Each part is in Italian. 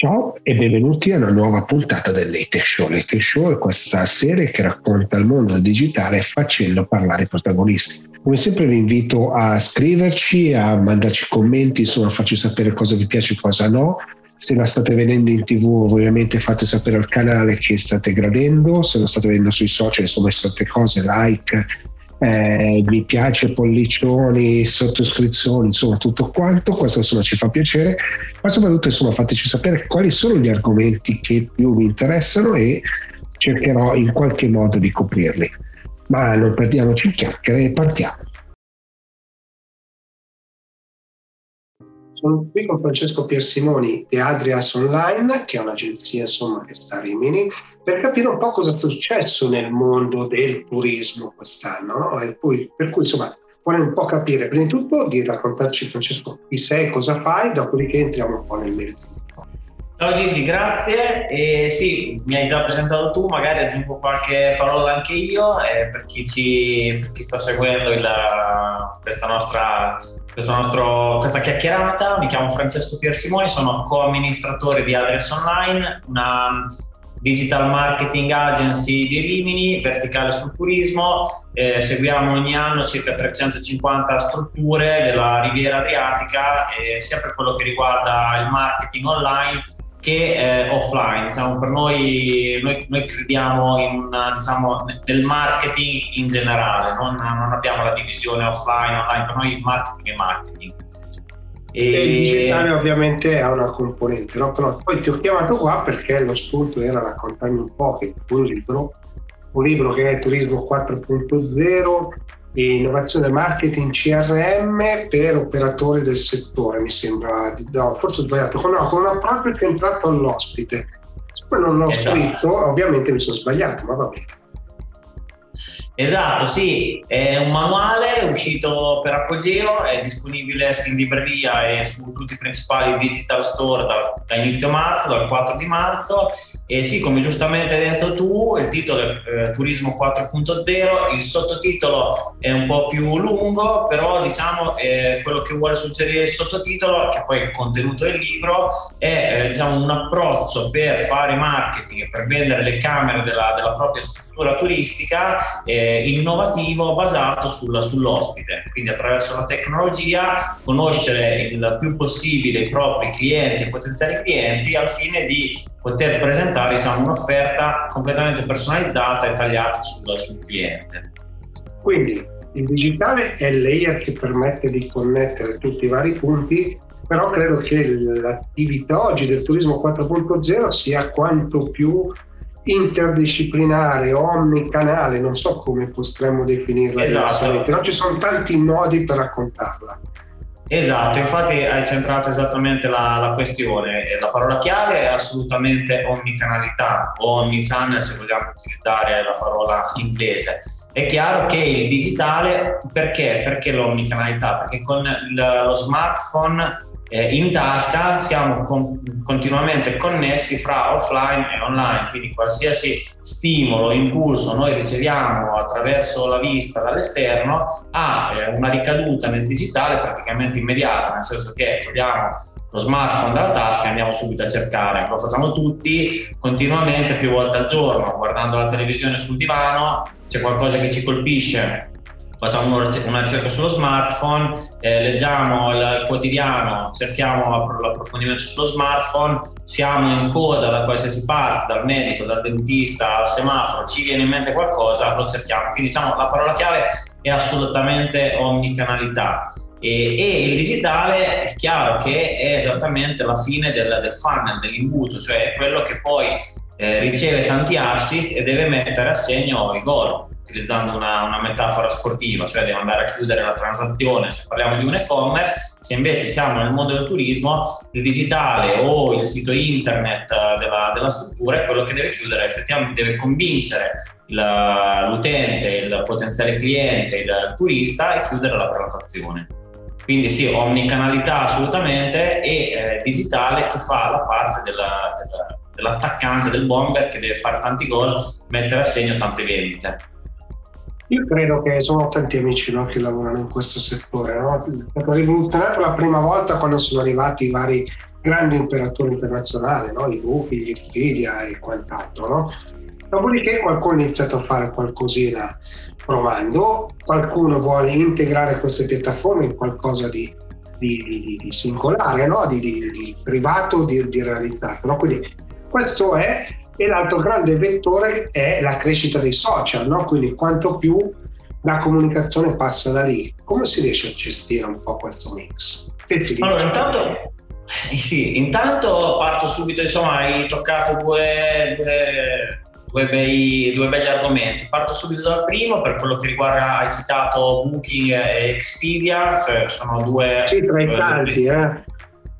Ciao e benvenuti a una nuova puntata del Show. Late Show è questa serie che racconta il mondo digitale facendo parlare i protagonisti. Come sempre vi invito a scriverci, a mandarci commenti, insomma a farci sapere cosa vi piace e cosa no. Se la state vedendo in tv ovviamente fate sapere al canale che state gradendo, se la state vedendo sui social insomma state cose, like, eh, mi piace, pollicioni, sottoscrizioni, insomma tutto quanto, questo insomma ci fa piacere, ma soprattutto insomma fateci sapere quali sono gli argomenti che più vi interessano e cercherò in qualche modo di coprirli. Ma non perdiamoci in chiacchiere e partiamo. Sono qui con Francesco Piersimoni di Adrias Online, che è un'agenzia insomma, che sta a Rimini, per capire un po' cosa sta successo nel mondo del turismo quest'anno. No? Poi, per cui insomma, vuole un po' capire, prima di tutto, di raccontarci Francesco chi sei, cosa fai, dopodiché entriamo un po' nel merito. Ciao Gigi, grazie. E sì, mi hai già presentato tu, magari aggiungo qualche parola anche io eh, per, chi ci, per, chi sta seguendo il, questa, nostra, nostro, questa chiacchierata. Mi chiamo Francesco Piersimoni, sono co-amministratore di Adres Online, una digital marketing agency di Rimini, verticale sul turismo. Eh, seguiamo ogni anno circa 350 strutture della Riviera Adriatica, eh, sia per quello che riguarda il marketing online che offline. Diciamo, per noi, noi, noi crediamo in, diciamo, nel marketing in generale, non, non, abbiamo la divisione offline, online, per noi il marketing è marketing. E, e il digitale ovviamente ha una componente, no? Però poi ti ho chiamato qua perché lo spunto era raccontarmi un po' che un libro, un libro che è Turismo 4.0 innovazione marketing CRM per operatori del settore, mi sembra, no, forse ho sbagliato, con, no, con un approccio centrato all'ospite. Poi non l'ho esatto. scritto, ovviamente mi sono sbagliato, ma va bene. Esatto, sì, è un manuale uscito per Apogeo, è disponibile in libreria e su tutti i principali digital store da, da inizio marzo, dal 4 di marzo. E sì, come giustamente hai detto tu, il titolo è eh, Turismo 4.0, il sottotitolo è un po' più lungo, però diciamo eh, quello che vuole suggerire il sottotitolo, che poi è il contenuto del libro, è eh, diciamo, un approccio per fare marketing, per vendere le camere della, della propria struttura turistica. Eh, innovativo basato sul, sull'ospite, quindi attraverso la tecnologia conoscere il più possibile i propri clienti e potenziali clienti al fine di poter presentare diciamo, un'offerta completamente personalizzata e tagliata sul, sul cliente. Quindi il digitale è il layer che permette di connettere tutti i vari punti, però credo che l'attività oggi del turismo 4.0 sia quanto più interdisciplinare, omnicanale, non so come potremmo definirla esatto. però ci sono tanti modi per raccontarla. Esatto, infatti hai centrato esattamente la, la, questione. La parola chiave è assolutamente omnicanalità o omnichannel se vogliamo utilizzare la parola inglese. È chiaro che il digitale, perché? Perché l'omnicanalità? Perché con lo smartphone eh, in tasca siamo con, continuamente connessi fra offline e online, quindi qualsiasi stimolo, impulso noi riceviamo attraverso la vista dall'esterno ha eh, una ricaduta nel digitale praticamente immediata, nel senso che togliamo lo smartphone dalla tasca e andiamo subito a cercare, lo facciamo tutti continuamente più volte al giorno, guardando la televisione sul divano, c'è qualcosa che ci colpisce facciamo una ricerca sullo smartphone, eh, leggiamo il quotidiano, cerchiamo l'approfondimento sullo smartphone, siamo in coda da qualsiasi parte, dal medico, dal dentista, al semaforo, ci viene in mente qualcosa, lo cerchiamo. Quindi diciamo la parola chiave è assolutamente omnicanalità. E, e, il digitale è chiaro che è esattamente la fine del, del funnel, dell'imbuto, cioè quello che poi eh, riceve tanti assist e deve mettere a segno i gol utilizzando una, una, metafora sportiva, cioè devo andare a chiudere la transazione se parliamo di un e-commerce, se invece siamo nel mondo del turismo, il digitale o il sito internet della, della struttura è quello che deve chiudere, effettivamente deve convincere il, l'utente, il potenziale cliente, il turista e chiudere la prenotazione. Quindi sì, omnicanalità assolutamente e eh, digitale che fa la parte della, della, dell'attaccante, del bomber che deve fare tanti gol, mettere a segno tante vendite. Io credo che sono tanti amici no, che lavorano in questo settore. No? Stato rivoluzionato la prima volta quando sono arrivati i vari grandi operatori internazionali, no? i Booking, gli Expedia e quant'altro. No? Dopodiché qualcuno ha iniziato a fare qualcosina provando, qualcuno vuole integrare queste piattaforme in qualcosa di, di, di, di singolare, no? di, privato, di, realizzato. Quindi questo è, e l'altro grande vettore è la crescita dei social, no? quindi quanto più la comunicazione passa da lì. Come si riesce a gestire un po' questo mix? Allora, intanto, sì, intanto parto subito, insomma, hai toccato due, due due, bei, due begli argomenti. Parto subito dal primo per quello che riguarda, hai citato Booking e Expedia, cioè sono due... Sì, tra i tanti, eh.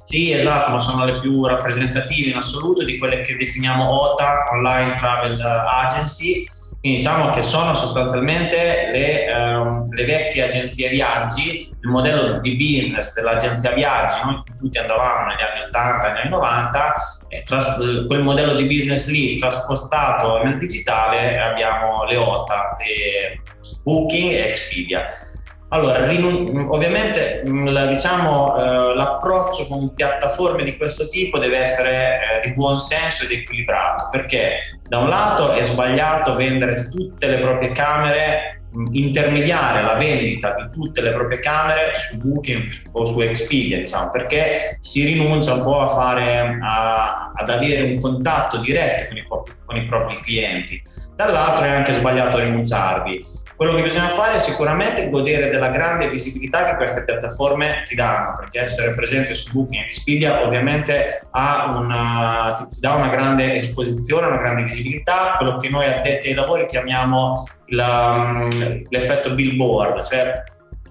Sì, esatto, ma sono le più rappresentative in assoluto di quelle che definiamo OTA, Online Travel Agency, quindi diciamo che sono sostanzialmente le, ehm, le, vecchie agenzie viaggi, il modello di business dell'agenzia viaggi, noi tutti andavamo negli anni 80 negli anni 90, tras- quel modello di business lì trasportato nel digitale abbiamo le OTA, le Booking e Expedia. Allora, ovviamente diciamo, eh, l'approccio con piattaforme di questo tipo deve essere eh, di buon senso ed equilibrato, perché da un lato è sbagliato vendere tutte le proprie camere, intermediare la vendita di tutte le proprie camere su Booking o su Expedia, diciamo, perché si rinuncia un po' a fare, a, ad avere un contatto diretto con i, con i propri clienti. Dall'altro è anche sbagliato rinunciarvi quello che bisogna fare è sicuramente godere della grande visibilità che queste piattaforme ti danno, perché essere presente su Booking e Expedia ovviamente una, ti, ti, dà una grande esposizione, una grande visibilità, quello che noi addetti ai lavori chiamiamo la, mm, l'effetto billboard, cioè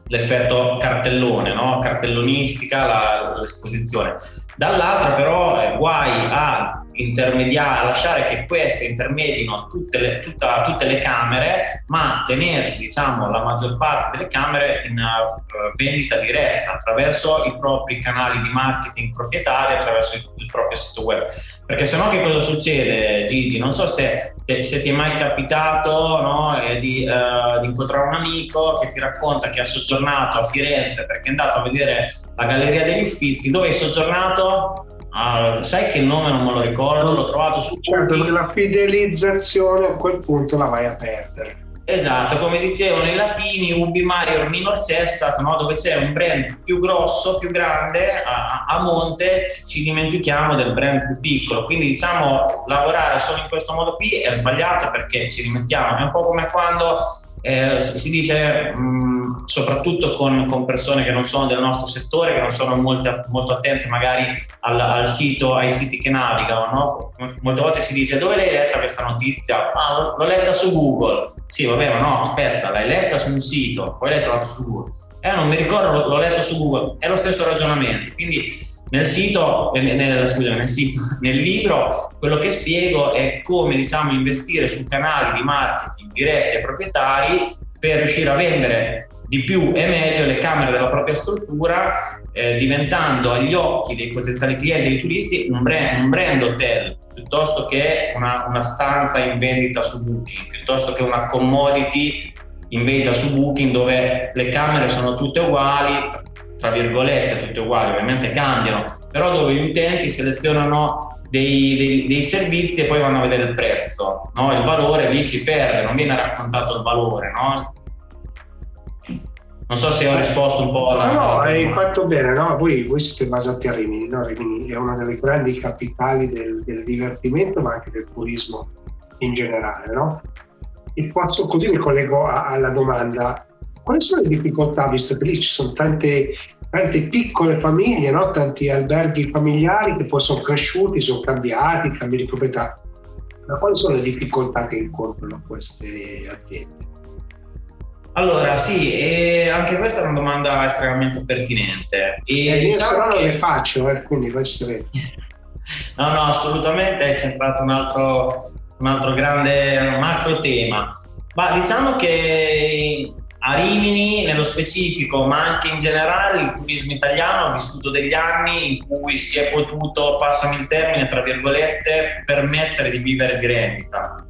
l'effetto cartellone, no? cartellonistica, la, l'esposizione. Dall'altra però eh, guai a intermediare, lasciare che queste intermedino tutte le, tutta, tutte le camere, ma tenersi diciamo, la maggior parte delle camere in uh, vendita diretta attraverso i propri canali di marketing proprietari, attraverso il, il proprio sito web. Perché se no che cosa succede Gigi? Non so se, te, se ti è mai capitato no, eh, di, uh, di incontrare un amico che ti racconta che ha soggiornato a Firenze perché è andato a vedere la Galleria degli Uffizi, dove hai soggiornato? Ah, sai che il nome non me lo ricordo, l'ho trovato su certo, La fidelizzazione a quel punto la vai a perdere. Esatto, come dicevano i latini, ubi maior minor cessat, no? dove c'è un brand più grosso, più grande, a, a, monte ci dimentichiamo del brand più piccolo. Quindi diciamo lavorare solo in questo modo qui è sbagliato perché ci rimettiamo. È un po' come quando eh, si dice mh, soprattutto con, con, persone che non sono del nostro settore, che non sono molto, molto attente magari al, al, sito, ai siti che navigano, no? molte volte si dice dove l'hai letta questa notizia? Ah, l'ho letta su Google. Sì, va bene, no, aspetta, l'hai letta su un sito, poi l'hai trovato su Google. Eh, non mi ricordo, l'ho letto su Google. È lo stesso ragionamento. Quindi nel sito, nel, scusa, nel, sito, nel libro, quello che spiego è come diciamo, investire su canali di marketing diretti e proprietari per riuscire a vendere di più e meglio le camere della propria struttura, eh, diventando agli occhi dei potenziali clienti e dei turisti un brand, un brand hotel piuttosto che una, una stanza in vendita su Booking, piuttosto che una commodity in vendita su Booking dove le camere sono tutte uguali, tra virgolette, tutte uguali, ovviamente cambiano, però dove gli utenti selezionano dei, dei, dei servizi e poi vanno a vedere il prezzo, no? il valore lì si perde, non viene raccontato il valore. No? Non so se ho risposto un po' alla... No, hai fatto bene, no? voi, voi siete basati a Rimini, no? Rimini è una delle grandi capitali del, del divertimento ma anche del turismo in generale. No? E posso, così mi collego a, alla domanda, quali sono le difficoltà, visto che lì ci sono tante, tante piccole famiglie, no? tanti alberghi familiari che poi sono cresciuti, sono cambiati, cambi di proprietà. Ma quali sono le difficoltà che incontrano queste aziende? Allora, sì, anche questa è una domanda estremamente pertinente. E eh, diciamo io che... non le faccio, eh, quindi vai sereno. no, no, assolutamente è centrato un altro, un altro grande macro tema. Ma diciamo che a Rimini nello specifico, ma anche in generale, il turismo italiano ha vissuto degli anni in cui si è potuto, passami il termine, tra virgolette, permettere di vivere di rendita.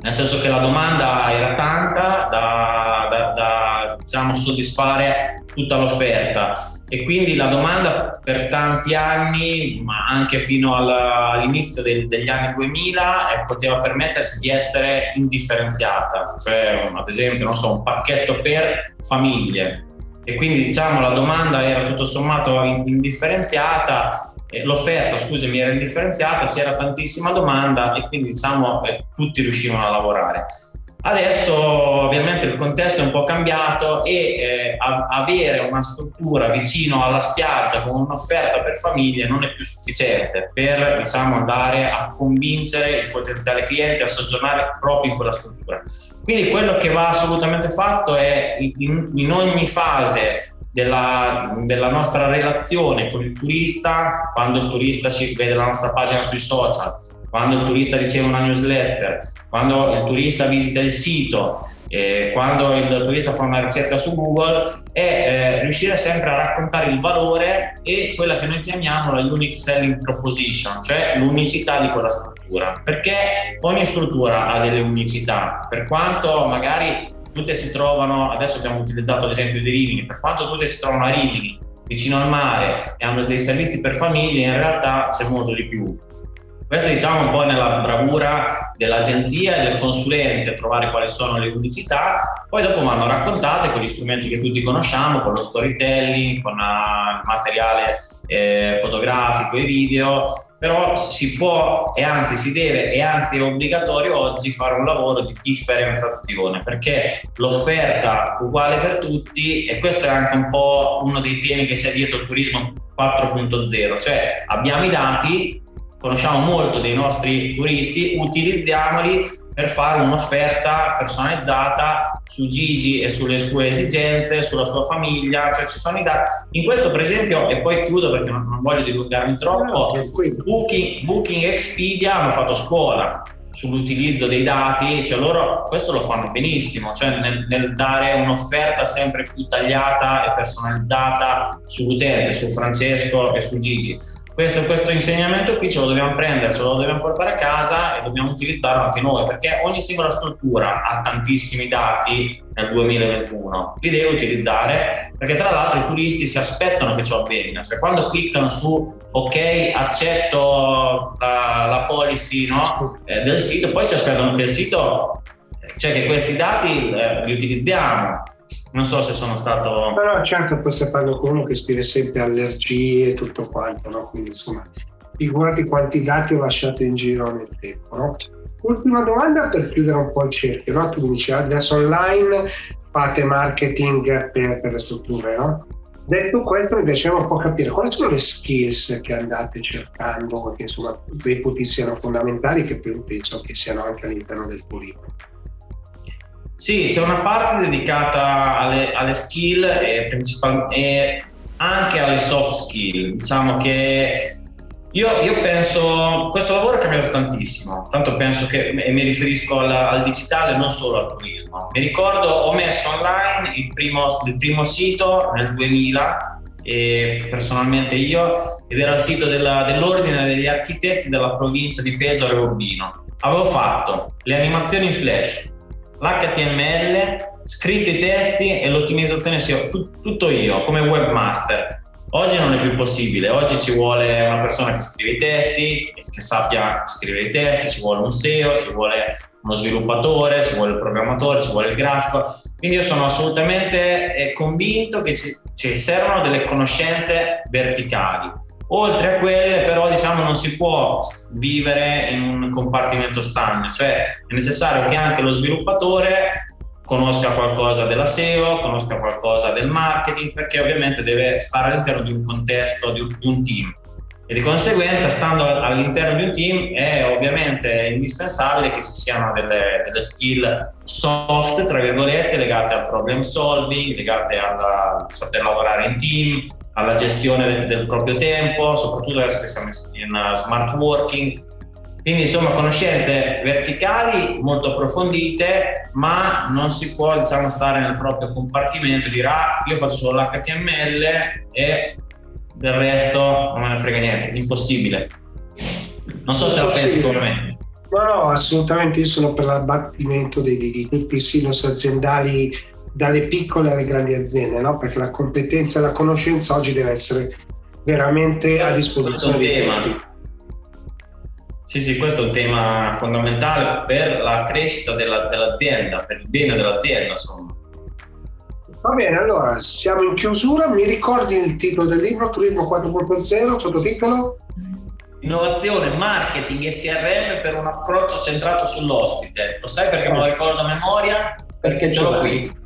Nel senso che la domanda era tanta da, da, da diciamo, soddisfare tutta l'offerta e quindi la domanda per tanti anni, ma anche fino all'inizio degli anni 2000, eh, poteva permettersi di essere indifferenziata, cioè ad esempio so, un pacchetto per famiglie e quindi diciamo la domanda era tutto sommato indifferenziata l'offerta, scusami, era indifferenziata, c'era tantissima domanda e quindi diciamo eh, tutti riuscivano a lavorare. Adesso ovviamente il contesto è un po' cambiato e eh, avere una struttura vicino alla spiaggia con un'offerta per famiglie non è più sufficiente per diciamo, andare a convincere il potenziale cliente a soggiornare proprio in quella struttura. Quindi quello che va assolutamente fatto è in, in ogni fase della, della, nostra relazione con il turista, quando il turista ci vede la nostra pagina sui social, quando il turista riceve una newsletter, quando il turista visita il sito, eh, quando il turista fa una ricerca su Google, è eh, riuscire sempre a raccontare il valore e quella che noi chiamiamo la unique selling proposition, cioè l'unicità di quella struttura. Perché ogni struttura ha delle unicità, per quanto magari tutte si trovano, adesso abbiamo utilizzato l'esempio di Rimini, per quanto tutte si trovano a Rimini, vicino al mare e hanno dei servizi per famiglie, in realtà c'è molto di più. Questo diciamo un po' nella bravura dell'agenzia e del consulente trovare quali sono le unicità, poi dopo vanno raccontate con gli strumenti che tutti conosciamo, con lo storytelling, con il materiale eh, fotografico e video, però si può e anzi si deve e anzi è obbligatorio oggi fare un lavoro di differenziazione perché l'offerta uguale per tutti e questo è anche un po' uno dei temi che c'è dietro il turismo 4.0, cioè abbiamo i dati, conosciamo molto dei nostri turisti, utilizziamoli per fare un'offerta personalizzata su Gigi e sulle sue esigenze, sulla sua famiglia, cioè ci sono i dati. In questo per esempio, e poi chiudo perché non, non voglio divulgarmi troppo, Booking, Booking e Expedia hanno fatto scuola sull'utilizzo dei dati, cioè loro questo lo fanno benissimo, cioè nel, nel, dare un'offerta sempre più tagliata e personalizzata sull'utente, su Francesco e su Gigi questo, questo, insegnamento qui ce lo dobbiamo prendere, ce lo dobbiamo portare a casa e dobbiamo utilizzarlo anche noi, perché ogni singola struttura ha tantissimi dati nel 2021, li deve utilizzare, perché tra l'altro i turisti si aspettano che ciò avvenga, cioè quando cliccano su ok, accetto la, la policy no, eh, del sito, poi si aspettano che il sito, cioè che questi dati eh, li utilizziamo, non so se sono stato... Però certo stai parlando con uno che scrive sempre allergie e tutto quanto, no? Quindi insomma, figurati quanti dati ho lasciato in giro nel tempo, no? Ultima domanda per chiudere un po' il cerchio, no? Tu dici adesso online fate marketing per, per le strutture, no? Detto questo, mi piaceva un po' capire quali sono le skills che andate cercando, che insomma reputi siano fondamentali, che penso che siano anche all'interno del curriculum. Sì, c'è una parte dedicata alle, alle skill e, e, anche alle soft skill. Diciamo che io, io, penso, questo lavoro è cambiato tantissimo, tanto penso che, e mi riferisco al, al digitale, non solo al turismo. Mi ricordo, ho messo online il primo, il primo sito nel 2000 e personalmente io ed era il sito della, dell'ordine degli architetti della provincia di Pesaro e Urbino. Avevo fatto le animazioni in flash, l'HTML, scritto i testi e l'ottimizzazione SEO, tutto io come webmaster. Oggi non è più possibile, oggi ci vuole una persona che scrive i testi, che sappia scrivere i testi, ci vuole un SEO, ci vuole uno sviluppatore, ci vuole il programmatore, ci vuole il grafico. Quindi io sono assolutamente eh, convinto che ci, ci servono delle conoscenze verticali Oltre a quelle però diciamo non si può vivere in un compartimento stagno, cioè è necessario che anche lo sviluppatore conosca qualcosa della SEO, conosca qualcosa del marketing, perché ovviamente deve stare all'interno di un contesto, di un, team. E di conseguenza, stando all'interno di un team, è ovviamente indispensabile che ci siano delle, delle skill soft, tra virgolette, legate al problem solving, legate al saper lavorare in team, alla gestione del, del, proprio tempo, soprattutto adesso che siamo in uh, smart working. Quindi insomma conoscenze verticali molto approfondite, ma non si può diciamo, stare nel proprio compartimento e dire ah io faccio solo l'HTML e del resto non me ne frega niente, impossibile. Non so se la pensi come me. No, no, assolutamente io sono per l'abbattimento di, di, di tutti i silos aziendali dalle piccole alle grandi aziende, no? perché la competenza e la conoscenza oggi deve essere veramente a disposizione di tutti. Sì, sì, questo è un tema fondamentale per la crescita della, dell'azienda, per il bene dell'azienda, insomma. Va bene, allora siamo in chiusura. Mi ricordi il titolo del libro Turismo 4.0, sottotitolo? Innovazione, marketing e CRM per un approccio centrato sull'ospite. Lo sai perché me lo ricordo a memoria? Perché ce l'ho qui.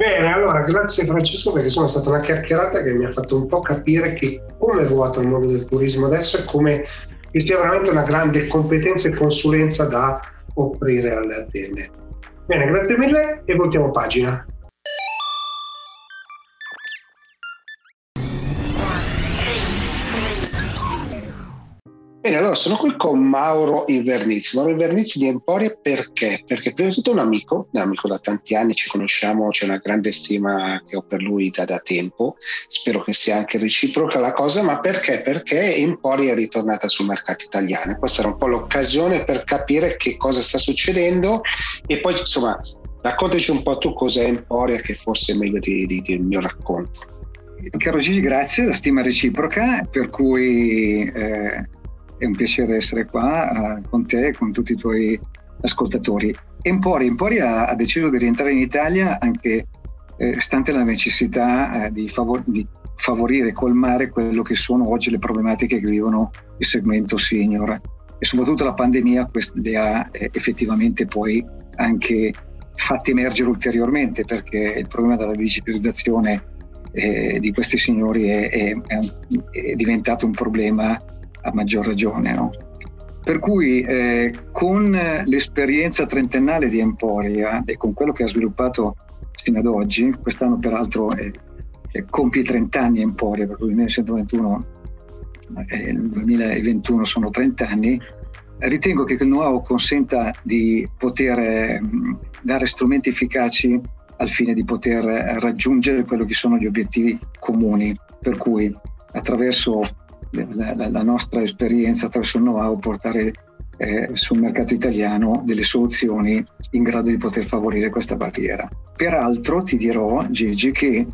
Bene, allora grazie Francesco perché sono stata una chiacchierata che mi ha fatto un po' capire che come ruota il mondo del turismo adesso e come sia veramente una grande competenza e consulenza da offrire alle aziende. Bene, grazie mille e voltiamo pagina. Allora sono qui con Mauro Invernizzi. Mauro Invernizzi di Emporia perché? Perché prima di tutto è un amico, un amico da tanti anni, ci conosciamo, c'è una grande stima che ho per lui da, da tempo, spero che sia anche reciproca la cosa, ma perché? Perché Emporia è ritornata sul mercato italiano. Questa era un po' l'occasione per capire che cosa sta succedendo e poi insomma raccontaci un po' tu cos'è Emporia che forse è meglio di, di, del mio racconto. Caro Gigi, grazie, la stima reciproca, per cui... Eh è un piacere essere qua uh, con te e con tutti i tuoi ascoltatori. Empori, Empori ha, ha, deciso di rientrare in Italia anche eh, stante la necessità eh, di, favor- di favorire e colmare quello che sono oggi le problematiche che vivono il segmento senior e soprattutto la pandemia le ha eh, effettivamente poi anche fatte emergere ulteriormente perché il problema della digitalizzazione eh, di questi signori è, è, è, diventato un problema a maggior ragione. No? Per cui eh, con l'esperienza trentennale di Emporia e con quello che ha sviluppato fino ad oggi, quest'anno peraltro è compie 30 anni Emporia, per cui il 1921 e il 2021 sono 30 anni, ritengo che il know-how consenta di poter eh, dare strumenti efficaci al fine di poter raggiungere quello che sono gli obiettivi comuni, per cui attraverso la, la, la nostra esperienza attraverso il know-how portare eh, sul mercato italiano delle soluzioni in grado di poter favorire questa barriera. Peraltro ti dirò, Gigi, che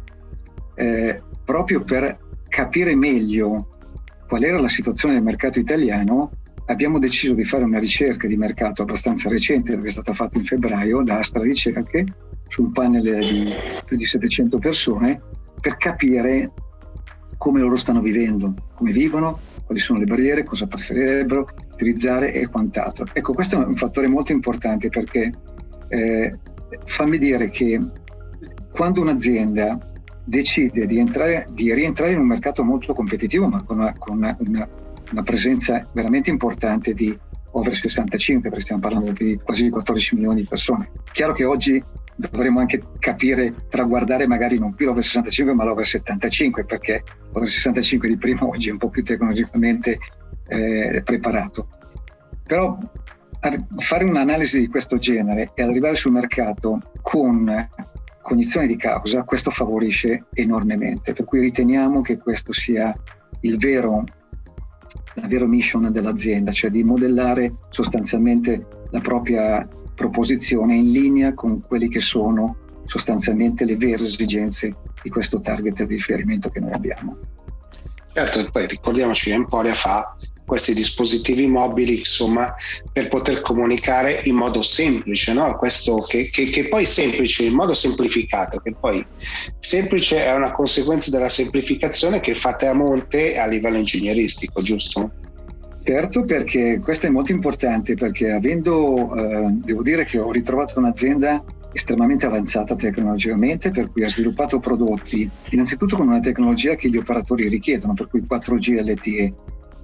eh, proprio per capire meglio qual era la situazione del mercato italiano, abbiamo deciso di fare una ricerca di mercato abbastanza recente, perché è stata fatta in febbraio da Astra Ricerche, su un panel di più di 700 persone, per capire come loro stanno vivendo, come vivono, quali sono le barriere, cosa preferirebbero utilizzare e quant'altro. Ecco, questo è un fattore molto importante perché eh, fammi dire che quando un'azienda decide di, entrare, di, rientrare in un mercato molto competitivo, ma con una, con una, una, una presenza veramente importante di over 65, perché stiamo parlando di quasi 14 milioni di persone. Chiaro che oggi dovremmo anche capire, traguardare magari non più l'over 65 ma l'over 75 perché l'over 65 di prima oggi è un po' più tecnologicamente eh, preparato. Però fare un'analisi di questo genere e arrivare sul mercato con cognizione di causa, questo favorisce enormemente, per cui riteniamo che questo sia il vero la vera mission dell'azienda, cioè di modellare sostanzialmente la propria proposizione in linea con quelli che sono sostanzialmente le vere esigenze di questo target di riferimento che noi abbiamo. Certo, poi ricordiamoci che Emporia fa questi dispositivi mobili, insomma, per poter comunicare in modo semplice, no? Questo che, che, che poi semplice, in modo semplificato, che poi semplice è una conseguenza della semplificazione che fate a monte a livello ingegneristico, giusto? Certo, perché questo è molto importante, perché avendo, eh, devo dire che ho ritrovato un'azienda estremamente avanzata tecnologicamente, per cui ha sviluppato prodotti innanzitutto con una tecnologia che gli operatori richiedono, per cui 4G LTE,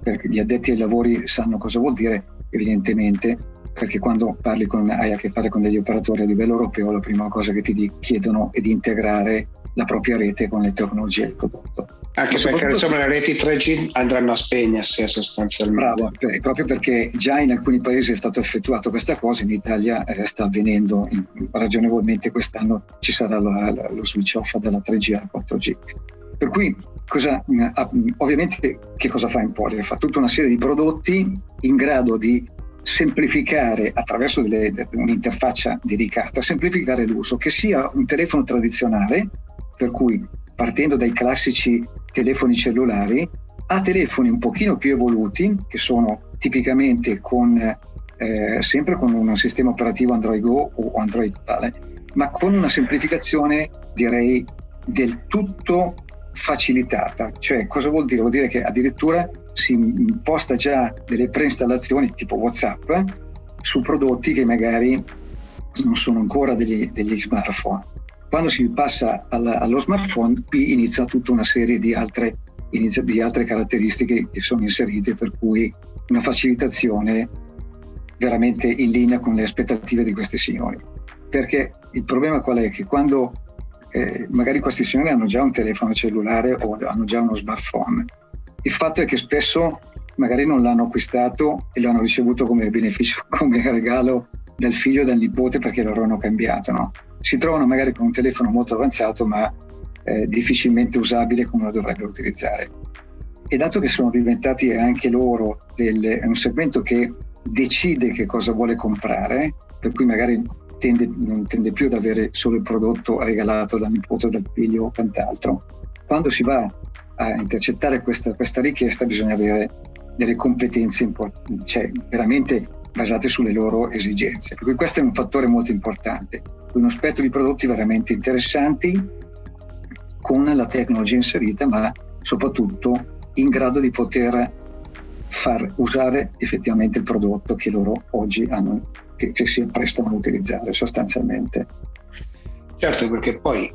perché gli addetti ai lavori sanno cosa vuol dire, evidentemente, perché quando parli con, hai a che fare con degli operatori a livello europeo, la prima cosa che ti chiedono è di integrare la propria rete con le tecnologie del prodotto. Anche perché insomma le reti 3G andranno a spegnersi eh, sostanzialmente. Bravo, proprio perché già in alcuni paesi è stato effettuato questa cosa, in Italia eh, sta avvenendo in, ragionevolmente quest'anno ci sarà la, la, lo switch off dalla 3G alla 4G. Per cui cosa, ovviamente che cosa fa Emporia? Fa tutta una serie di prodotti in grado di semplificare attraverso delle, un'interfaccia dedicata, semplificare l'uso, che sia un telefono tradizionale, per cui partendo dai classici telefoni cellulari, a telefoni un pochino più evoluti, che sono tipicamente con, eh, sempre con un sistema operativo Android Go o Android totale, ma con una semplificazione direi del tutto facilitata. Cioè, cosa vuol dire? Vuol dire che addirittura si imposta già delle preinstallazioni tipo WhatsApp su prodotti che magari non sono ancora degli, degli smartphone. Quando si passa alla, allo smartphone, qui inizia tutta una serie di altre, di altre caratteristiche che sono inserite, per cui una facilitazione veramente in linea con le aspettative di questi signori. Perché il problema qual è? Che quando eh, magari questi signori hanno già un telefono cellulare o hanno già uno smartphone, il fatto è che spesso magari non l'hanno acquistato e lo hanno ricevuto come beneficio, come regalo dal figlio o dal nipote perché loro hanno cambiato. No? Si trovano magari con un telefono molto avanzato ma eh, difficilmente usabile come lo dovrebbero utilizzare. E dato che sono diventati anche loro del, un segmento che decide che cosa vuole comprare, per cui magari tende, non tende più ad avere solo il prodotto regalato dal nipote dal figlio o quant'altro, quando si va a intercettare questa, questa richiesta bisogna avere delle competenze import- cioè, veramente basate sulle loro esigenze. Per cui questo è un fattore molto importante. Uno spettro di prodotti veramente interessanti con la tecnologia inserita, ma soprattutto in grado di poter far usare effettivamente il prodotto che loro oggi hanno, che, che si prestano a utilizzare sostanzialmente. Certo, perché poi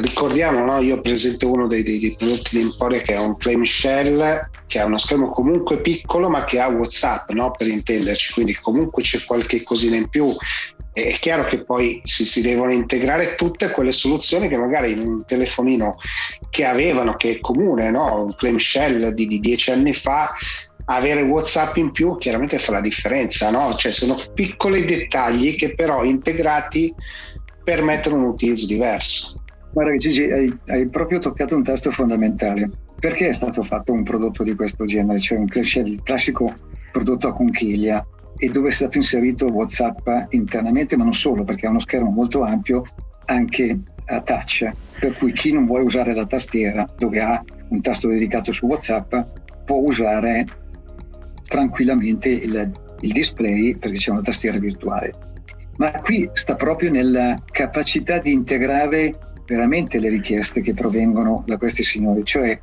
ricordiamo, no? io presento uno dei, dei, dei, prodotti di Emporia che è un clamshell che ha uno schermo comunque piccolo ma che ha Whatsapp no? per intenderci, quindi comunque c'è qualche cosina in più. È chiaro che poi si, si devono integrare tutte quelle soluzioni che magari in un telefonino che avevano, che è comune, no? un clamshell di, di dieci anni fa, avere WhatsApp in più chiaramente fa la differenza, no? Cioè sono piccoli dettagli che però integrati permettono un utilizzo diverso. Guarda Gigi, hai, hai, proprio toccato un tasto fondamentale. Perché è stato fatto un prodotto di questo genere, cioè un il classico prodotto a conchiglia e dove è stato inserito WhatsApp internamente, ma non solo, perché ha uno schermo molto ampio anche a touch, per cui chi non vuole usare la tastiera, dove ha un tasto dedicato su WhatsApp, può usare tranquillamente il, il display perché c'è una tastiera virtuale ma qui sta proprio nella capacità di integrare veramente le richieste che provengono da questi signori, cioè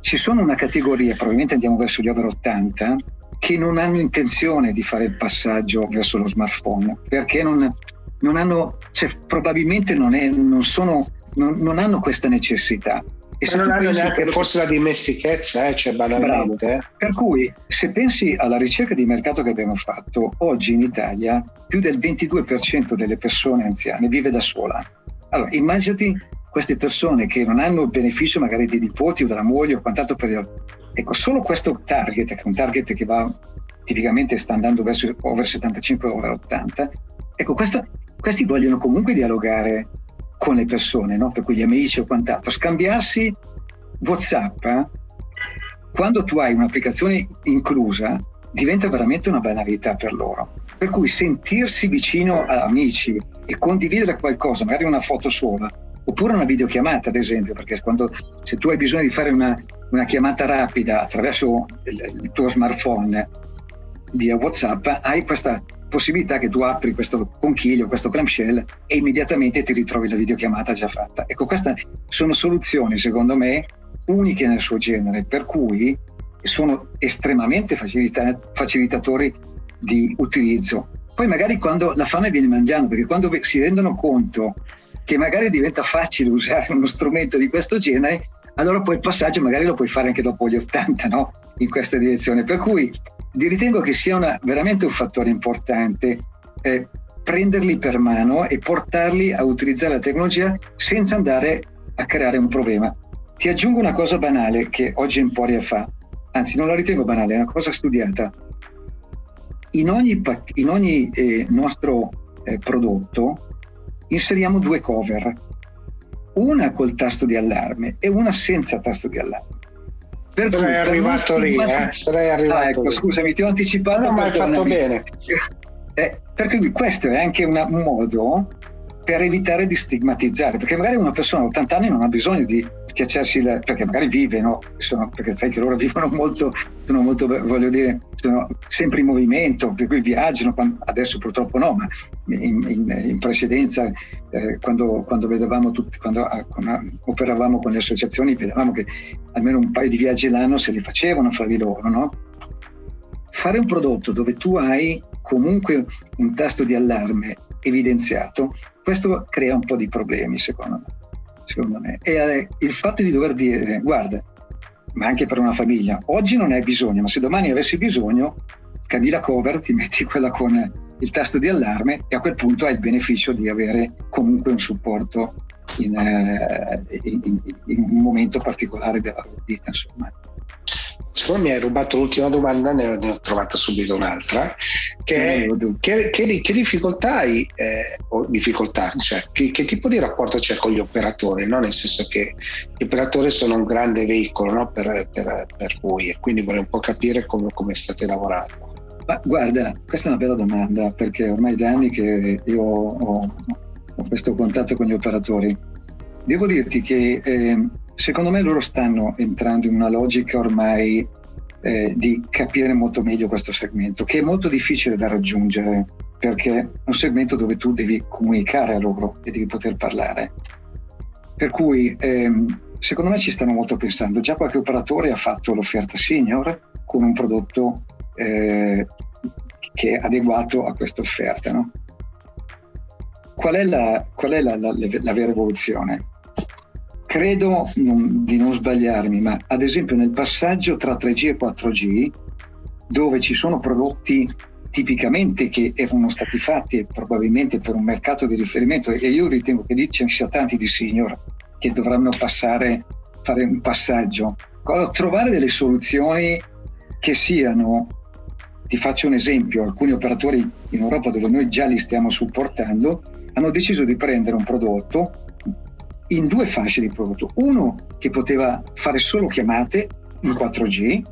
ci sono una categoria, probabilmente andiamo verso gli over 80, che non hanno intenzione di fare il passaggio verso lo smartphone, perché non, non hanno, cioè, probabilmente non, è, non, sono, non, non hanno questa necessità. E se non hanno neanche che... forse la dimestichezza, eh, cioè banalmente. Per cui se pensi alla ricerca di mercato che abbiamo fatto, oggi in Italia più del 22% delle persone anziane vive da sola. Allora immaginati queste persone che non hanno il beneficio magari dei nipoti o della moglie o quant'altro per. Ecco, solo questo target, che è un target che va tipicamente sta andando verso over 75 over 80, ecco, questo, questi vogliono comunque dialogare con le persone, no? per cui gli amici o quant'altro, scambiarsi WhatsApp, eh? quando tu hai un'applicazione inclusa, diventa veramente una banalità per loro. Per cui sentirsi vicino a amici e condividere qualcosa, magari una foto sola, oppure una videochiamata ad esempio, perché quando, se tu hai bisogno di fare una, una chiamata rapida attraverso il, il tuo smartphone via WhatsApp, hai questa possibilità che tu apri questo conchiglio, questo clamshell e immediatamente ti ritrovi la videochiamata già fatta. Ecco, queste sono soluzioni, secondo me, uniche nel suo genere, per cui sono estremamente facilita- facilitatori di utilizzo. Poi magari quando la fame viene mangiando, perché quando si rendono conto che magari diventa facile usare uno strumento di questo genere, allora poi il passaggio magari lo puoi fare anche dopo gli 80, no? In questa direzione. Per cui ritengo che sia una, veramente un fattore importante eh, prenderli per mano e portarli a utilizzare la tecnologia senza andare a creare un problema. Ti aggiungo una cosa banale che oggi Emporia fa, anzi non la ritengo banale, è una cosa studiata. In ogni, in ogni eh, nostro eh, prodotto inseriamo due cover, una col tasto di allarme e una senza tasto di allarme. Per sarei cui, arrivato lì, eh? sarei arrivato ah, ecco, lì. scusami, ti ho anticipato. No, ma hai fatto bene. Eh, per cui questo è anche una, un modo per evitare di stigmatizzare, perché magari una persona a 80 anni non ha bisogno di schiacciarsi, la, perché magari vive, no? sono, perché sai che loro vivono molto, sono molto, voglio dire, sono sempre in movimento, per cui viaggiano, adesso purtroppo no, ma in, in, in precedenza, eh, quando, quando, vedevamo tutti, quando, ah, quando, operavamo con le associazioni, vedevamo che almeno un paio di viaggi l'anno se li facevano fra di loro, no? Fare un prodotto dove tu hai comunque un tasto di allarme evidenziato, questo crea un po' di problemi secondo me. Secondo me. E eh, il fatto di dover dire, guarda, ma anche per una famiglia, oggi non hai bisogno, ma se domani avessi bisogno, cambi la cover, ti metti quella con il tasto di allarme e a quel punto hai il beneficio di avere comunque un supporto in, eh, in, in, in un momento particolare della vita. Insomma siccome mi hai rubato l'ultima domanda, ne ho, ne ho trovata subito un'altra. Che, è, che, che, che difficoltà hai, eh, o difficoltà, cioè, che, che, tipo di rapporto c'è con gli operatori? No? Nel senso che gli operatori sono un grande veicolo no? per, per, per, voi e quindi vorrei un po' capire come, come state lavorando. Ma guarda, questa è una bella domanda perché ormai da anni che io ho, ho questo contatto con gli operatori. Devo dirti che eh, Secondo me loro stanno entrando in una logica ormai eh, di capire molto meglio questo segmento, che è molto difficile da raggiungere perché è un segmento dove tu devi comunicare a loro e devi poter parlare. Per cui ehm, secondo me ci stanno molto pensando. Già qualche operatore ha fatto l'offerta senior con un prodotto eh, che è adeguato a questa offerta. No? Qual è, la, qual è la, la, la vera evoluzione? Credo non, di non sbagliarmi, ma ad esempio nel passaggio tra 3G e 4G, dove ci sono prodotti tipicamente che erano stati fatti probabilmente per un mercato di riferimento e io ritengo che lì ci sia tanti di senior che dovranno passare, fare un passaggio, trovare delle soluzioni che siano, ti faccio un esempio, alcuni operatori in Europa dove noi già li stiamo supportando hanno deciso di prendere un prodotto in due fasce di prodotto. Uno che poteva fare solo chiamate in 4G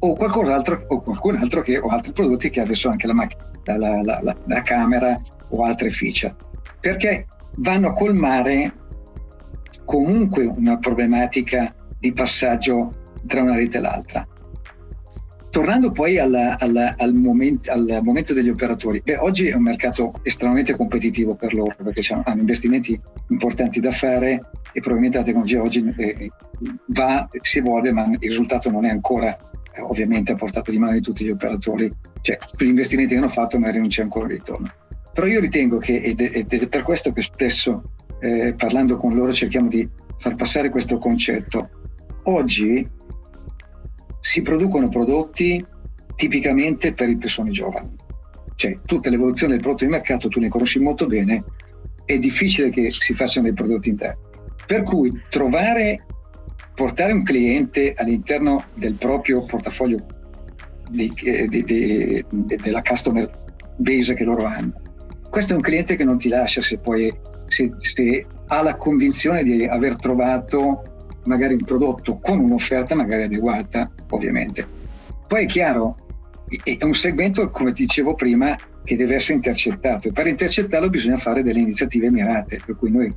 o qualcos'altro o qualcun altro che o altri prodotti che avessero anche la, macchina, la, la, la, la camera o altre feature. Perché vanno a colmare comunque una problematica di passaggio tra una rete e l'altra. Tornando poi alla, alla, al, moment, al, momento degli operatori, beh, oggi è un mercato estremamente competitivo per loro perché hanno investimenti importanti da fare e probabilmente la tecnologia oggi eh, va, si evolve ma il risultato non è ancora eh, ovviamente a portata di mano di tutti gli operatori, cioè gli investimenti che hanno fatto magari non c'è ancora ritorno. Però io ritengo che, ed è, ed è per questo che spesso eh, parlando con loro cerchiamo di far passare questo concetto, oggi si producono prodotti tipicamente per le persone giovani. Cioè, tutta l'evoluzione del prodotto di mercato tu ne conosci molto bene, è difficile che si facciano dei prodotti interni. Per cui trovare, portare un cliente all'interno del proprio portafoglio di, eh, di, di, della customer base che loro hanno, questo è un cliente che non ti lascia se poi se, se ha la convinzione di aver trovato magari un prodotto con un'offerta magari adeguata, ovviamente. Poi è chiaro, è un segmento, come dicevo prima, che deve essere intercettato e per intercettarlo bisogna fare delle iniziative mirate, per cui noi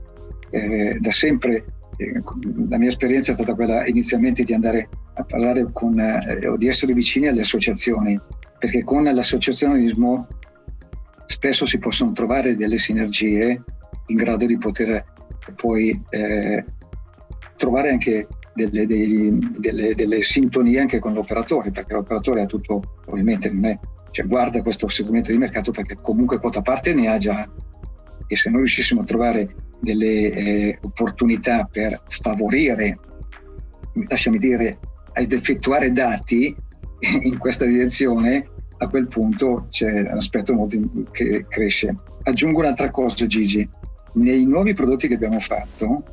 eh, da sempre, eh, la mia esperienza è stata quella inizialmente di andare a parlare con, eh, o di essere vicini alle associazioni, perché con l'associazionismo spesso si possono trovare delle sinergie in grado di poter poi eh, trovare anche delle, dei, delle, delle, sintonie anche con l'operatore, perché l'operatore ha tutto, ovviamente non è, cioè guarda questo segmento di mercato perché comunque quota parte ne ha già e se noi riuscissimo a trovare delle eh, opportunità per favorire, lasciami dire, ad effettuare dati in questa direzione, a quel punto c'è un aspetto molto che cresce. Aggiungo un'altra cosa, Gigi. Nei nuovi prodotti che abbiamo fatto,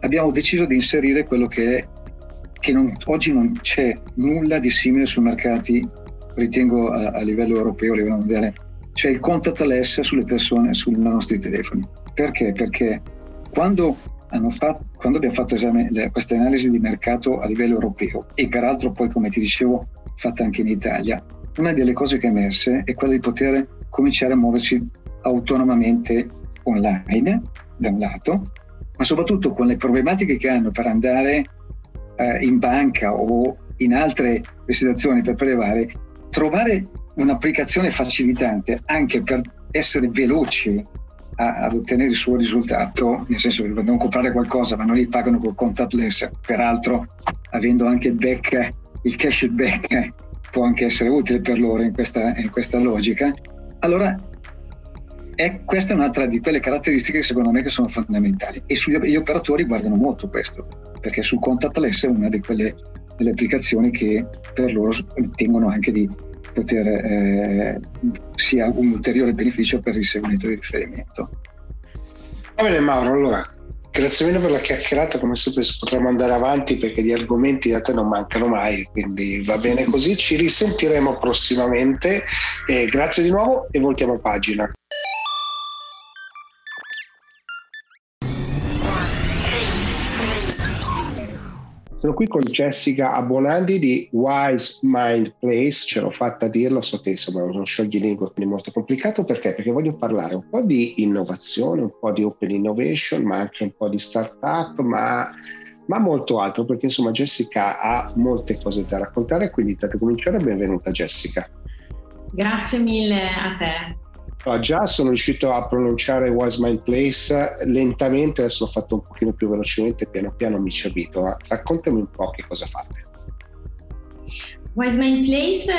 abbiamo deciso di inserire quello che è che non, oggi non c'è nulla di simile sui mercati, ritengo a, a livello europeo, a livello mondiale, cioè il contactless sulle persone, sui nostri telefoni. Perché? Perché quando fatto, quando abbiamo fatto esame, questa analisi di mercato a livello europeo e peraltro poi, come ti dicevo, fatta anche in Italia, una delle cose che è emerse è quella di poter cominciare a muoversi autonomamente online, da un lato, ma soprattutto con le problematiche che hanno per andare eh, in banca o in altre situazioni per prelevare, trovare un'applicazione facilitante anche per essere veloci a, ad ottenere il suo risultato, nel senso che devono comprare qualcosa ma non li pagano col contactless, peraltro avendo anche il back, il cashback può anche essere utile per loro in questa, in questa logica. Allora, è, questa è un'altra di quelle caratteristiche che secondo me che sono fondamentali e sugli, gli operatori guardano molto questo, perché sul contactless è una di quelle delle applicazioni che per loro tengono anche di poter eh, sia un ulteriore beneficio per il segmento di riferimento. Va bene Mauro, allora grazie mille per la chiacchierata, come sempre potremmo andare avanti perché gli argomenti da te non mancano mai, quindi va bene così, ci risentiremo prossimamente, eh, grazie di nuovo e voltiamo pagina. Sono qui con Jessica Abbonandi di Wise Mind Place, ce l'ho fatta a dirlo, so che insomma è uno scioglilingue quindi molto complicato, perché? Perché voglio parlare un po' di innovazione, un po' di open innovation, ma anche un po' di startup, ma, ma molto altro, perché insomma Jessica ha molte cose da raccontare, quindi per cominciare benvenuta Jessica. Grazie mille a te. Ah, già sono riuscito a pronunciare Wise Mind Place lentamente, adesso l'ho fatto un pochino più velocemente, piano piano mi ci abito. Raccontami un po' che cosa fate. Wise Mind Place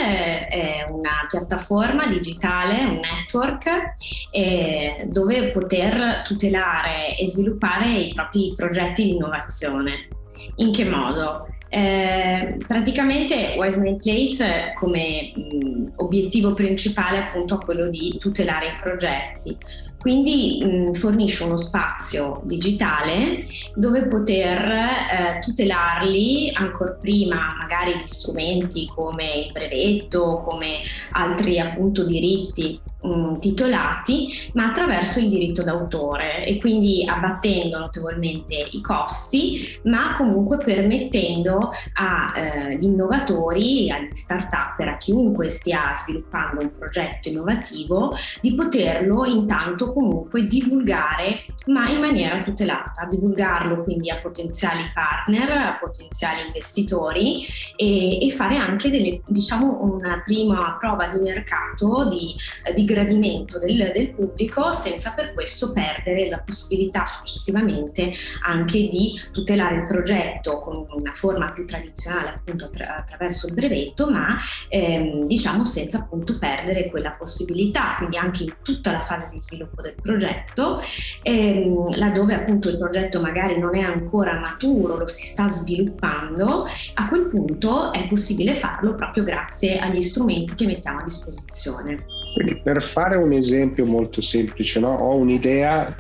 è una piattaforma digitale, un network eh, dove poter tutelare e sviluppare i propri progetti di innovazione. In che modo? Eh, praticamente Wise My Place come mh, obiettivo principale appunto è quello di tutelare i progetti. Quindi mh, fornisce uno spazio digitale dove poter eh, tutelarli ancora prima magari di strumenti come il brevetto, come altri appunto diritti Mm, titolati, ma attraverso il diritto d'autore. E quindi abbattendo notevolmente i costi, ma comunque permettendo agli eh, innovatori, agli start-up, a chiunque stia sviluppando un progetto innovativo, di poterlo intanto comunque divulgare, ma in maniera tutelata, divulgarlo quindi a potenziali partner, a potenziali investitori e, e fare anche delle, diciamo, una prima prova di mercato di, di gradimento del, del, pubblico senza per questo perdere la possibilità successivamente anche di tutelare il progetto con una forma più tradizionale appunto attra- attraverso il brevetto ma ehm, diciamo senza appunto perdere quella possibilità. Quindi anche in tutta la fase di sviluppo del progetto ehm, laddove appunto il progetto magari non è ancora maturo lo si sta sviluppando a quel punto è possibile farlo proprio grazie agli strumenti che mettiamo a disposizione. Quindi per fare un esempio molto semplice, no? ho un'idea,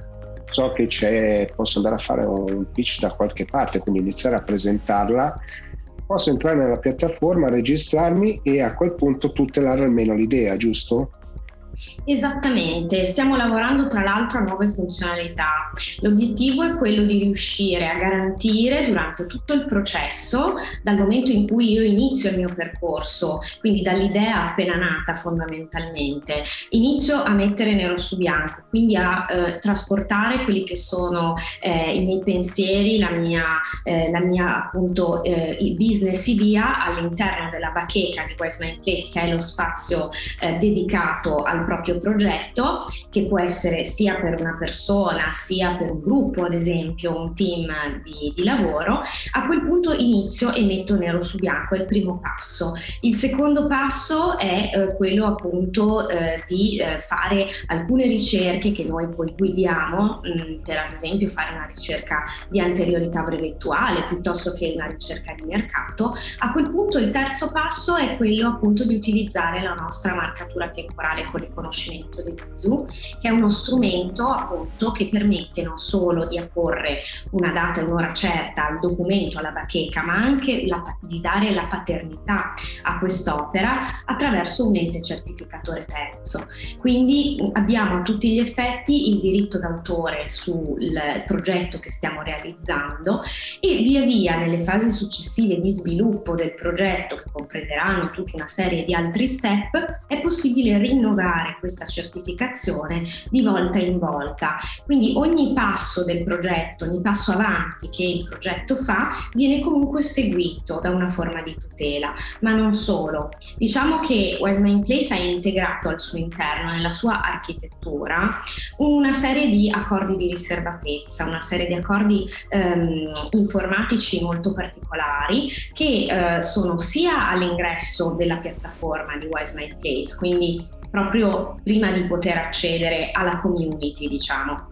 so che c'è, posso andare a fare un pitch da qualche parte, quindi iniziare a presentarla, posso entrare nella piattaforma, registrarmi e a quel punto tutelare almeno l'idea, giusto? Esattamente, stiamo lavorando tra l'altro a nuove funzionalità. L'obiettivo è quello di riuscire a garantire durante tutto il processo, dal momento in cui io inizio il mio percorso, quindi dall'idea appena nata fondamentalmente, inizio a mettere nero su bianco, quindi a eh, trasportare quelli che sono eh, i miei pensieri, la mia, eh, la mia appunto eh, business idea all'interno della bacheca di Wise Mind Place, che è lo spazio eh, dedicato al proprio progetto, che può essere sia per una persona, sia per un gruppo, ad esempio un team di, di lavoro, a quel punto inizio e metto nero su bianco, è il primo passo. Il secondo passo è eh, quello appunto eh, di eh, fare alcune ricerche che noi poi guidiamo, mh, mm, per ad esempio fare una ricerca di anteriorità brevettuale piuttosto che una ricerca di mercato. A quel punto il terzo passo è quello appunto di utilizzare la nostra marcatura temporale curricolare riconoscimento del viso, che è uno strumento appunto che permette non solo di apporre una data e un'ora certa al documento, alla bacheca, ma anche la, di dare la paternità a quest'opera attraverso un ente certificatore terzo. Quindi abbiamo a tutti gli effetti il diritto d'autore sul progetto che stiamo realizzando e via via nelle fasi successive di sviluppo del progetto che comprenderanno tutta una serie di altri step è possibile rinnovare questa certificazione di volta in volta. Quindi ogni passo del progetto, ogni passo avanti che il progetto fa viene comunque seguito da una forma di tutela, ma non solo. Diciamo che Westman Place ha integrato al suo interno, nella sua architettura, una serie di accordi di riservatezza, una serie di accordi ehm, informatici molto particolari che eh, sono sia all'ingresso della piattaforma di Wise My Place, quindi proprio prima di poter accedere alla community, diciamo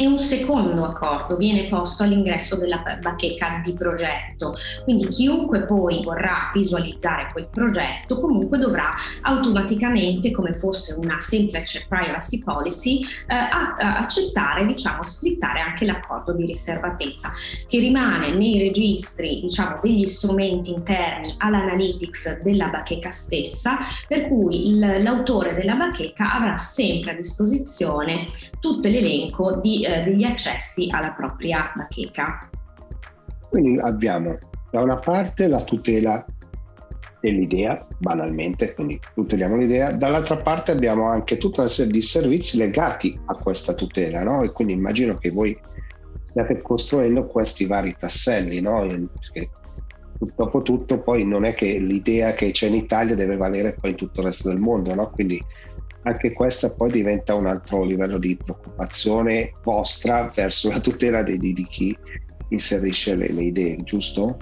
e un secondo accordo viene posto all'ingresso della bacheca di progetto. Quindi chiunque poi vorrà visualizzare quel progetto comunque dovrà automaticamente, come fosse una semplice privacy policy, eh, accettare, diciamo, splittare anche l'accordo di riservatezza che rimane nei registri, diciamo, degli strumenti interni all'analytics della bacheca stessa, per cui l'autore della bacheca avrà sempre a disposizione tutto l'elenco di eh, degli accessi alla propria bacheca. Quindi abbiamo da una parte la tutela dell'idea, banalmente, quindi tuteliamo l'idea, dall'altra parte abbiamo anche tutta una serie di servizi legati a questa tutela, no? E quindi immagino che voi stiate costruendo questi vari tasselli, no? Perché dopo tutto poi non è che l'idea che c'è in Italia deve valere poi in tutto il resto del mondo, no? Quindi anche questa poi diventa un altro livello di preoccupazione vostra verso la tutela di, di chi inserisce le, le idee, giusto?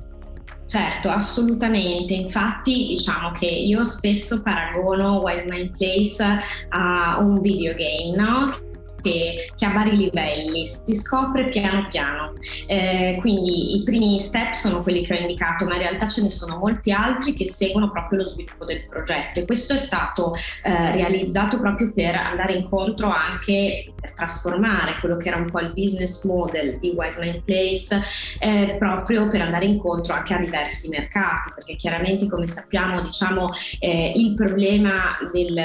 Certo, assolutamente. Infatti, diciamo che io spesso paragono Wild Mind Place a un videogame, no? Che, che, ha vari livelli, si scopre piano piano. Eh, quindi i primi step sono quelli che ho indicato, ma in realtà ce ne sono molti altri che seguono proprio lo sviluppo del progetto e questo è stato eh, realizzato proprio per andare incontro anche per trasformare quello che era un po' il business model di Wise Mind Place eh, proprio per andare incontro anche a diversi mercati, perché chiaramente come sappiamo diciamo eh, il problema del,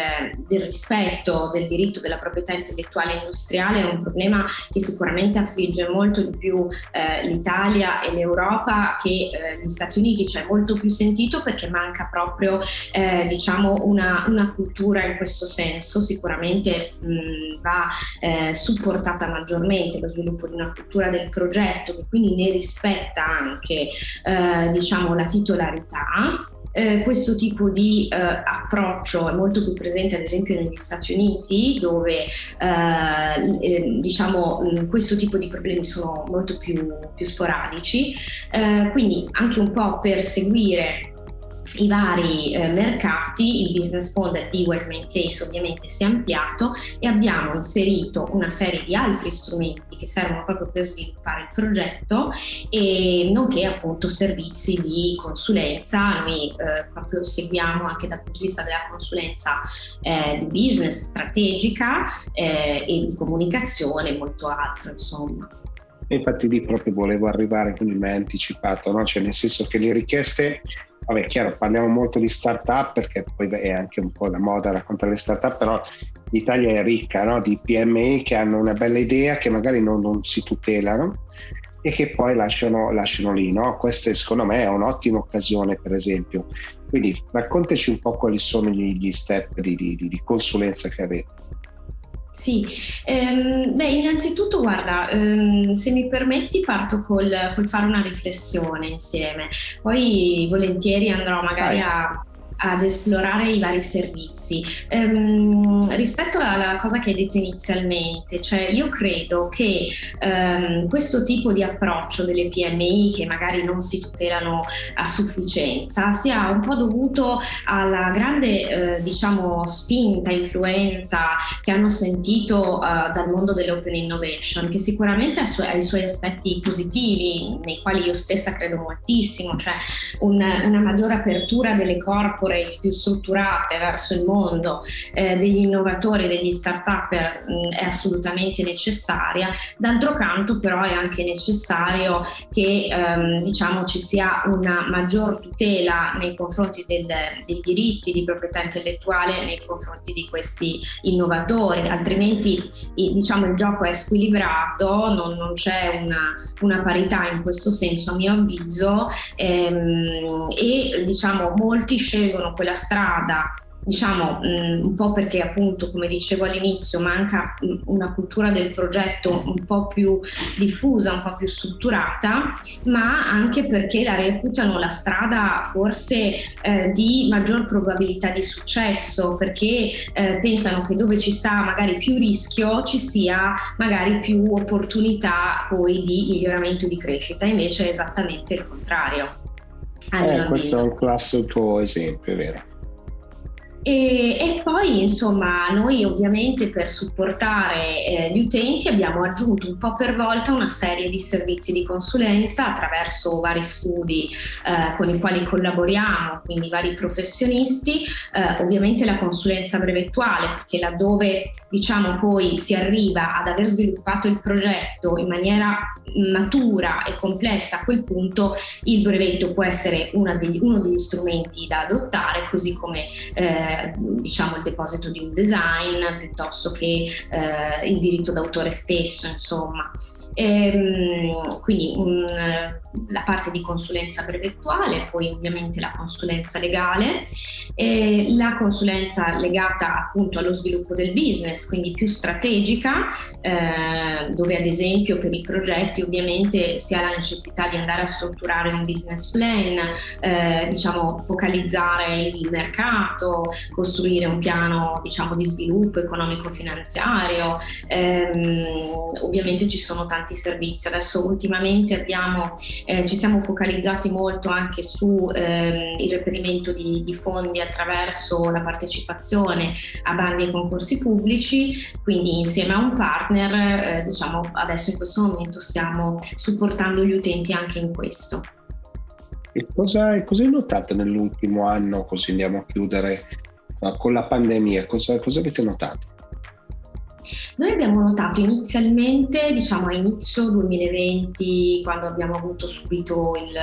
del rispetto del diritto della proprietà intellettuale industriale è un problema che sicuramente affligge molto di più eh, l'Italia e l'Europa che eh, gli Stati Uniti, cioè molto più sentito perché manca proprio eh, diciamo una, una, cultura in questo senso, sicuramente mh, va eh, supportata maggiormente lo sviluppo di una cultura del progetto che quindi ne rispetta anche eh, diciamo la titolarità eh, questo tipo di eh, approccio è molto più presente ad esempio negli Stati Uniti dove eh, eh diciamo questo tipo di problemi sono molto più, più sporadici, eh, quindi anche un po' per seguire i vari eh, mercati, il business model di Westman Case ovviamente si è ampliato e abbiamo inserito una serie di altri strumenti che servono proprio per sviluppare il progetto e nonché appunto servizi di consulenza. Noi eh, proprio seguiamo anche dal punto di vista della consulenza eh, di business strategica eh, e di comunicazione e molto altro insomma. Infatti lì proprio volevo arrivare, quindi mi hai anticipato, no? cioè nel senso che le richieste vabbè, chiaro, parliamo molto di start-up perché poi è anche un po' la moda raccontare le start-up, però l'Italia è ricca no? di PMI che hanno una bella idea che magari non, non si tutelano e che poi lasciano, lasciano lì. No? Questa secondo me è un'ottima occasione, per esempio. Quindi raccontaci un po' quali sono gli, gli step di, di, di consulenza che avete. Sì, ehm, beh, innanzitutto guarda, ehm, se mi permetti parto col, col, fare una riflessione insieme, poi volentieri andrò magari Vai. a ad esplorare i vari servizi. Um, rispetto alla cosa che hai detto inizialmente, cioè io credo che um, questo tipo di approccio delle PMI che magari non si tutelano a sufficienza sia un po' dovuto alla grande eh, diciamo spinta, influenza che hanno sentito uh, dal mondo dell'open innovation, che sicuramente ha, su- ha, i suoi aspetti positivi, nei quali io stessa credo moltissimo, cioè un, una maggiore apertura delle corporate corporate più strutturate verso il mondo eh, degli innovatori, degli start-up è assolutamente necessaria. D'altro canto però è anche necessario che ehm, diciamo, ci sia una maggior tutela nei confronti del, dei diritti di proprietà intellettuale nei confronti di questi innovatori, altrimenti diciamo, il gioco è squilibrato, non, non c'è una, una, parità in questo senso a mio avviso ehm, e diciamo, molti scelgono quella strada diciamo mm, un po' perché appunto come dicevo all'inizio manca mm, una cultura del progetto un po' più diffusa, un po' più strutturata, ma anche perché la reputano la strada forse eh, di maggior probabilità di successo, perché eh, pensano che dove ci sta magari più rischio ci sia magari più opportunità poi di miglioramento di crescita, invece è esattamente il contrario. Eh, questo è un classico esempio, vero. E, e, poi insomma noi ovviamente per supportare eh, gli utenti abbiamo aggiunto un po' per volta una serie di servizi di consulenza attraverso vari studi eh, con i quali collaboriamo, quindi vari professionisti, eh, ovviamente la consulenza brevettuale perché laddove diciamo poi si arriva ad aver sviluppato il progetto in maniera matura e complessa a quel punto il brevetto può essere degli, uno degli strumenti da adottare così come diciamo il deposito di un design piuttosto che eh, il diritto d'autore stesso, insomma. E, ehm, quindi un, la parte di consulenza brevettuale, poi ovviamente la consulenza legale, la consulenza legata appunto allo sviluppo del business, quindi più strategica, eh, dove ad esempio per i progetti ovviamente si ha la necessità di andare a strutturare un business plan, eh, diciamo focalizzare il mercato, costruire un piano diciamo di sviluppo economico-finanziario, ehm, ovviamente ci sono tanti servizi. Adesso ultimamente abbiamo eh, ci siamo focalizzati molto anche sul ehm, reperimento di, di, fondi attraverso la partecipazione a bandi e concorsi pubblici, quindi insieme a un partner eh, diciamo adesso in questo momento stiamo supportando gli utenti anche in questo. E cosa, cosa hai notato nell'ultimo anno, così andiamo a chiudere con la pandemia, cosa, cosa avete notato? Noi abbiamo notato inizialmente, diciamo a inizio 2020, quando abbiamo avuto subito il,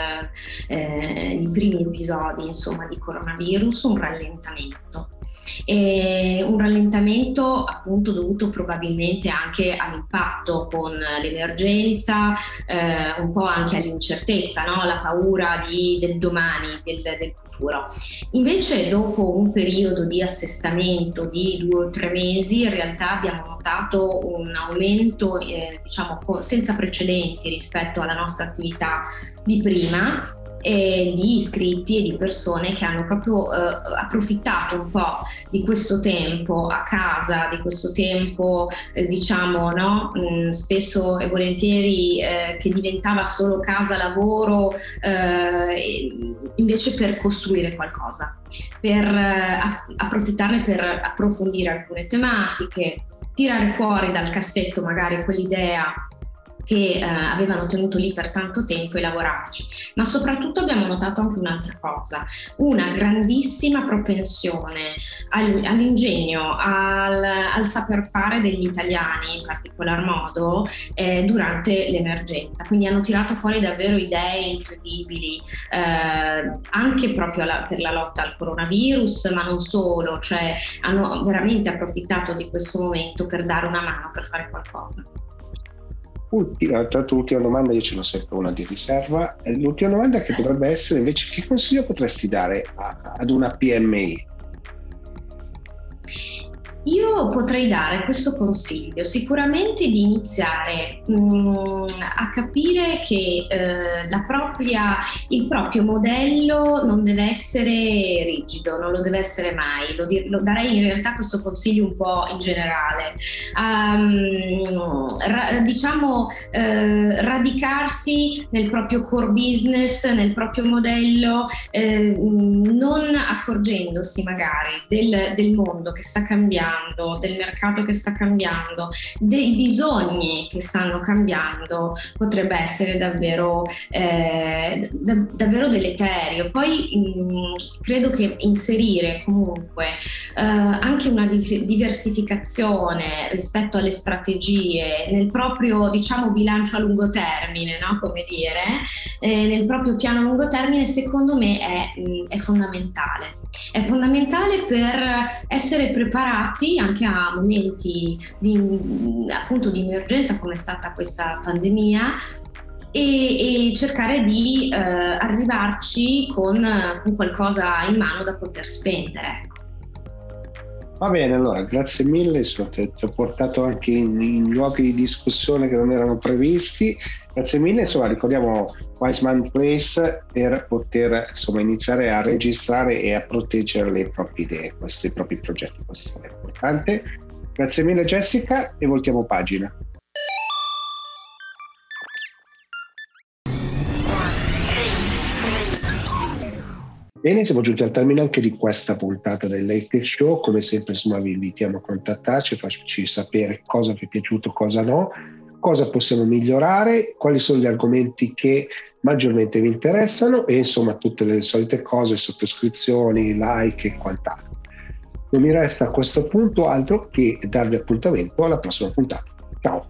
eh, i primi episodi insomma, di coronavirus, un rallentamento e un rallentamento appunto dovuto probabilmente anche all'impatto con l'emergenza, eh, un po' anche all'incertezza, no? la paura di, del domani, del, del, futuro. Invece dopo un periodo di assestamento di due o tre mesi in realtà abbiamo notato un aumento eh, diciamo senza precedenti rispetto alla nostra attività di prima e di iscritti e di persone che hanno proprio eh, approfittato un po' di questo tempo a casa, di questo tempo eh, diciamo no? Mm, spesso e volentieri eh, che diventava solo casa lavoro eh, invece per costruire qualcosa, per eh, approfittarne per approfondire alcune tematiche, tirare fuori dal cassetto magari quell'idea che eh, avevano tenuto lì per tanto tempo e lavorarci, ma soprattutto abbiamo notato anche un'altra cosa, una grandissima propensione al, all'ingegno, al, al, saper fare degli italiani in particolar modo eh, durante l'emergenza, quindi hanno tirato fuori davvero idee incredibili, eh, anche proprio la, per la lotta al coronavirus, ma non solo, cioè hanno veramente approfittato di questo momento per dare una mano, per fare qualcosa. Ultima, l'ultima domanda, io ce l'ho sempre una di riserva, l'ultima domanda che potrebbe essere invece che consiglio potresti dare a, ad una PMI? Io potrei dare questo consiglio, sicuramente di iniziare mh, mm, a capire che eh, propria, il proprio modello non deve essere rigido, non lo deve essere mai, lo, lo darei in realtà questo consiglio un po' in generale. Um, ra, diciamo eh, radicarsi nel proprio core business, nel proprio modello, eh, non accorgendosi magari del, del mondo che sta cambiando cambiando, del mercato che sta cambiando, dei bisogni che stanno cambiando, potrebbe essere davvero, eh, da, davvero deleterio. Poi mh, credo che inserire comunque eh, anche una diversificazione rispetto alle strategie nel proprio diciamo bilancio a lungo termine, no? come dire, eh, nel proprio piano a lungo termine, secondo me è, è fondamentale. È fondamentale per essere preparati anche a momenti di, appunto, di emergenza come è stata questa pandemia e, e cercare di eh, arrivarci con, con, qualcosa in mano da poter spendere. Va bene, allora grazie mille, so, ti, ho portato anche in, in, luoghi di discussione che non erano previsti. Grazie mille, insomma ricordiamo Wiseman Place per poter insomma, iniziare a registrare e a proteggere le proprie idee, questi propri progetti, questo è importante. Grazie mille Jessica e voltiamo pagina. Bene, siamo giunti al termine anche di questa puntata del Late Show. Come sempre, insomma, vi invitiamo a contattarci, farci sapere cosa vi è piaciuto, cosa no, cosa possiamo migliorare, quali sono gli argomenti che maggiormente vi interessano e insomma tutte le solite cose, sottoscrizioni, like e quant'altro. Non mi resta a questo punto altro che darvi appuntamento alla prossima puntata. Ciao!